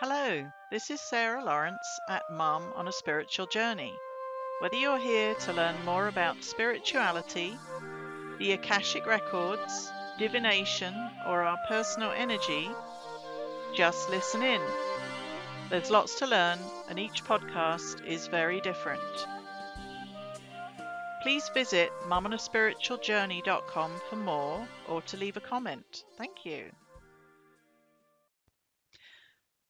Hello, this is Sarah Lawrence at Mum on a Spiritual Journey. Whether you're here to learn more about spirituality, the Akashic Records, divination, or our personal energy, just listen in. There's lots to learn, and each podcast is very different. Please visit mumonaspiritualjourney.com for more or to leave a comment. Thank you.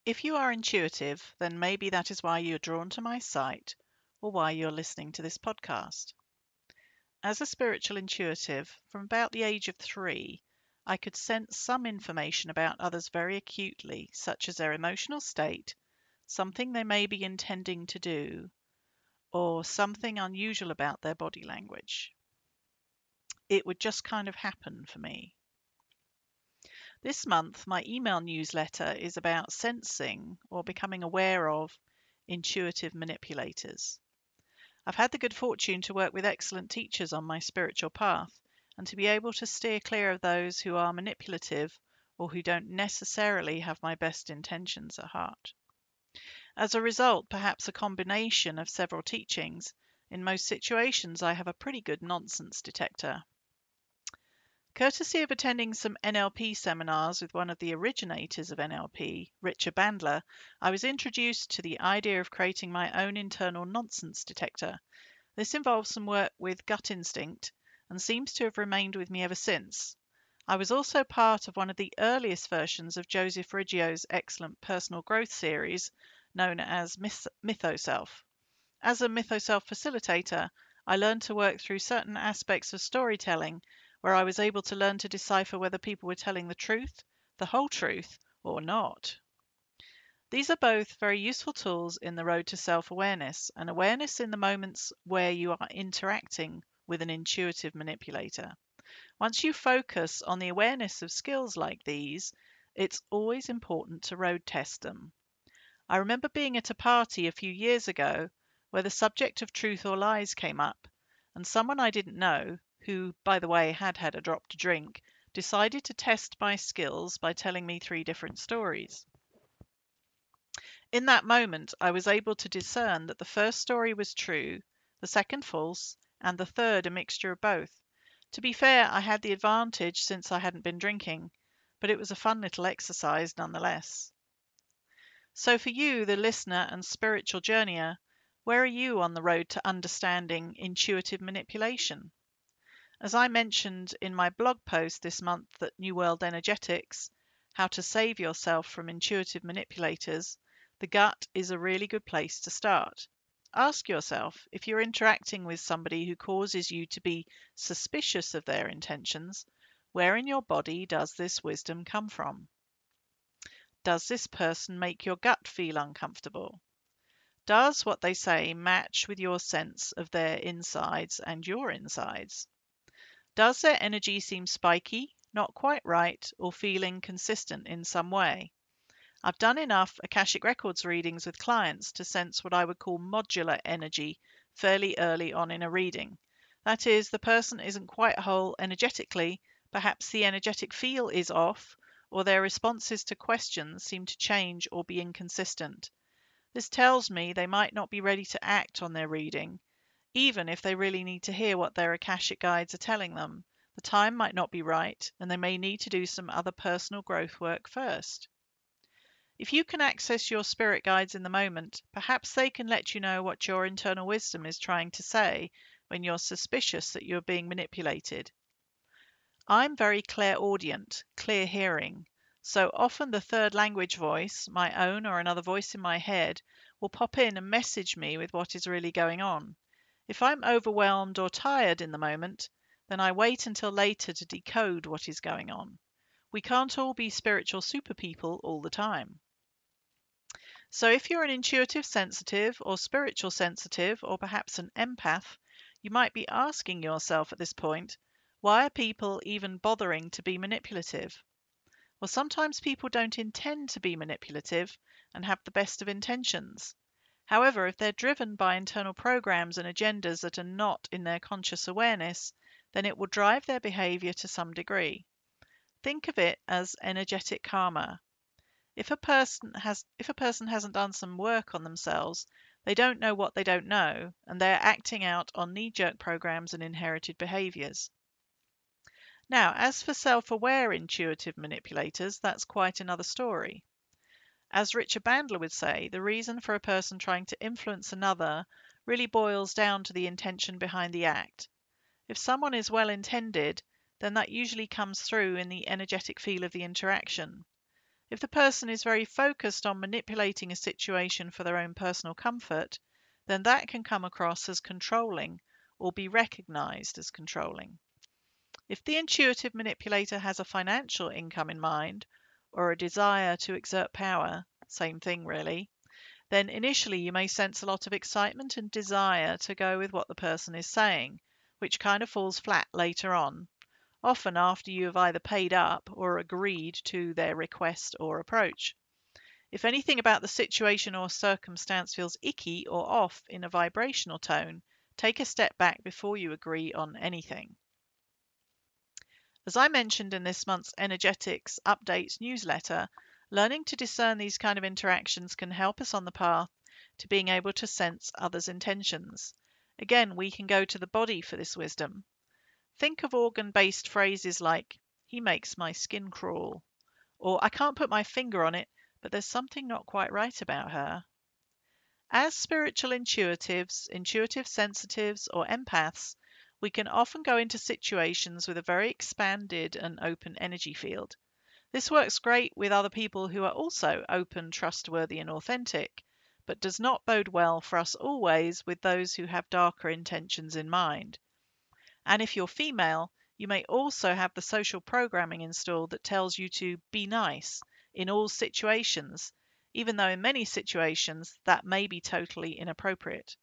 If you are intuitive, then maybe that is why you're drawn to my site or why you're listening to this podcast. As a spiritual intuitive, from about the age of three, I could sense some information about others very acutely, such as their emotional state, something they may be intending to do, or something unusual about their body language. It would just kind of happen for me. This month, my email newsletter is about sensing or becoming aware of intuitive manipulators. I've had the good fortune to work with excellent teachers on my spiritual path and to be able to steer clear of those who are manipulative or who don't necessarily have my best intentions at heart. As a result, perhaps a combination of several teachings, in most situations I have a pretty good nonsense detector. Courtesy of attending some NLP seminars with one of the originators of NLP, Richard Bandler, I was introduced to the idea of creating my own internal nonsense detector. This involves some work with gut instinct and seems to have remained with me ever since. I was also part of one of the earliest versions of Joseph Riggio's excellent personal growth series known as MythoSelf. As a MythoSelf facilitator, I learned to work through certain aspects of storytelling where I was able to learn to decipher whether people were telling the truth, the whole truth, or not. These are both very useful tools in the road to self awareness and awareness in the moments where you are interacting with an intuitive manipulator. Once you focus on the awareness of skills like these, it's always important to road test them. I remember being at a party a few years ago where the subject of truth or lies came up, and someone I didn't know, who, by the way, had had a drop to drink, decided to test my skills by telling me three different stories. In that moment, I was able to discern that the first story was true, the second false, and the third a mixture of both. To be fair, I had the advantage since I hadn't been drinking, but it was a fun little exercise nonetheless. So, for you, the listener and spiritual journeyer, where are you on the road to understanding intuitive manipulation? As I mentioned in my blog post this month at New World Energetics, How to Save Yourself from Intuitive Manipulators, the gut is a really good place to start. Ask yourself if you're interacting with somebody who causes you to be suspicious of their intentions, where in your body does this wisdom come from? Does this person make your gut feel uncomfortable? Does what they say match with your sense of their insides and your insides? Does their energy seem spiky, not quite right, or feeling consistent in some way? I've done enough Akashic Records readings with clients to sense what I would call modular energy fairly early on in a reading. That is, the person isn't quite whole energetically, perhaps the energetic feel is off, or their responses to questions seem to change or be inconsistent. This tells me they might not be ready to act on their reading, even if they really need to hear what their Akashic guides are telling them. The time might not be right, and they may need to do some other personal growth work first. If you can access your spirit guides in the moment, perhaps they can let you know what your internal wisdom is trying to say when you're suspicious that you're being manipulated. I'm very clairaudient, clear hearing, so often the third language voice, my own or another voice in my head, will pop in and message me with what is really going on. If I'm overwhelmed or tired in the moment, then I wait until later to decode what is going on. We can't all be spiritual super people all the time. So, if you're an intuitive sensitive or spiritual sensitive or perhaps an empath, you might be asking yourself at this point, why are people even bothering to be manipulative? Well, sometimes people don't intend to be manipulative and have the best of intentions. However, if they're driven by internal programs and agendas that are not in their conscious awareness, then it will drive their behavior to some degree. Think of it as energetic karma. If a person has if a person hasn't done some work on themselves, they don't know what they don't know, and they are acting out on knee-jerk programs and inherited behaviors. Now, as for self-aware intuitive manipulators, that's quite another story. As Richard Bandler would say, the reason for a person trying to influence another really boils down to the intention behind the act. If someone is well intended, then that usually comes through in the energetic feel of the interaction. If the person is very focused on manipulating a situation for their own personal comfort, then that can come across as controlling or be recognized as controlling. If the intuitive manipulator has a financial income in mind, or a desire to exert power, same thing really, then initially you may sense a lot of excitement and desire to go with what the person is saying, which kind of falls flat later on, often after you have either paid up or agreed to their request or approach. If anything about the situation or circumstance feels icky or off in a vibrational tone, take a step back before you agree on anything. As I mentioned in this month's Energetics Updates newsletter, Learning to discern these kind of interactions can help us on the path to being able to sense others' intentions. Again, we can go to the body for this wisdom. Think of organ based phrases like, he makes my skin crawl, or I can't put my finger on it, but there's something not quite right about her. As spiritual intuitives, intuitive sensitives, or empaths, we can often go into situations with a very expanded and open energy field. This works great with other people who are also open, trustworthy, and authentic, but does not bode well for us always with those who have darker intentions in mind. And if you're female, you may also have the social programming installed that tells you to be nice in all situations, even though in many situations that may be totally inappropriate.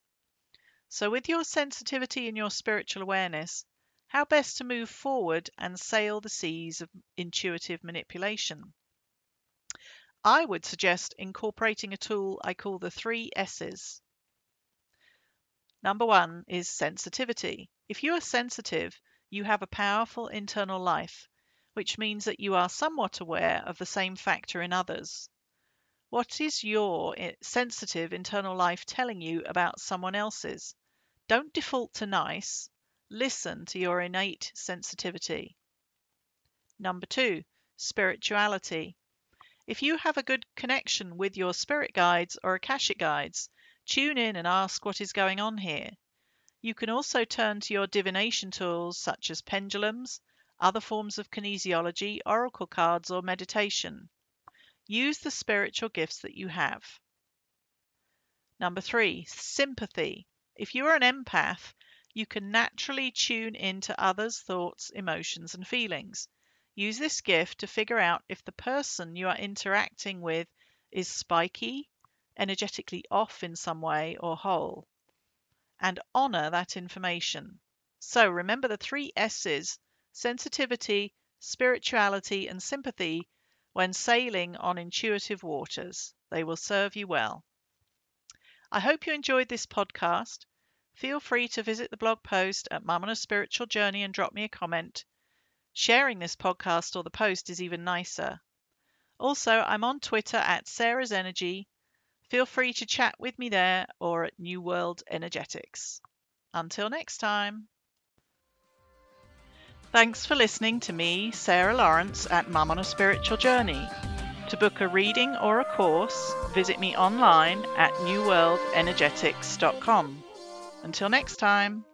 So, with your sensitivity and your spiritual awareness, how best to move forward and sail the seas of intuitive manipulation. I would suggest incorporating a tool I call the three S's. Number one is sensitivity. If you are sensitive, you have a powerful internal life, which means that you are somewhat aware of the same factor in others. What is your eh, sensitive internal life telling you about someone else's? Don't default to nice, Listen to your innate sensitivity. Number two, spirituality. If you have a good connection with your spirit guides or Akashic guides, tune in and ask what is going on here. You can also turn to your divination tools such as pendulums, other forms of kinesiology, oracle cards, or meditation. Use the spiritual gifts that you have. Number three, sympathy. If you are an empath, you can naturally tune into others' thoughts, emotions, and feelings. Use this gift to figure out if the person you are interacting with is spiky, energetically off in some way, or whole, and honor that information. So remember the three S's sensitivity, spirituality, and sympathy when sailing on intuitive waters. They will serve you well. I hope you enjoyed this podcast. Feel free to visit the blog post at Mum on a Spiritual Journey and drop me a comment. Sharing this podcast or the post is even nicer. Also, I'm on Twitter at Sarah's Energy. Feel free to chat with me there or at New World Energetics. Until next time. Thanks for listening to me, Sarah Lawrence, at Mum on a Spiritual Journey. To book a reading or a course, visit me online at newworldenergetics.com. Until next time.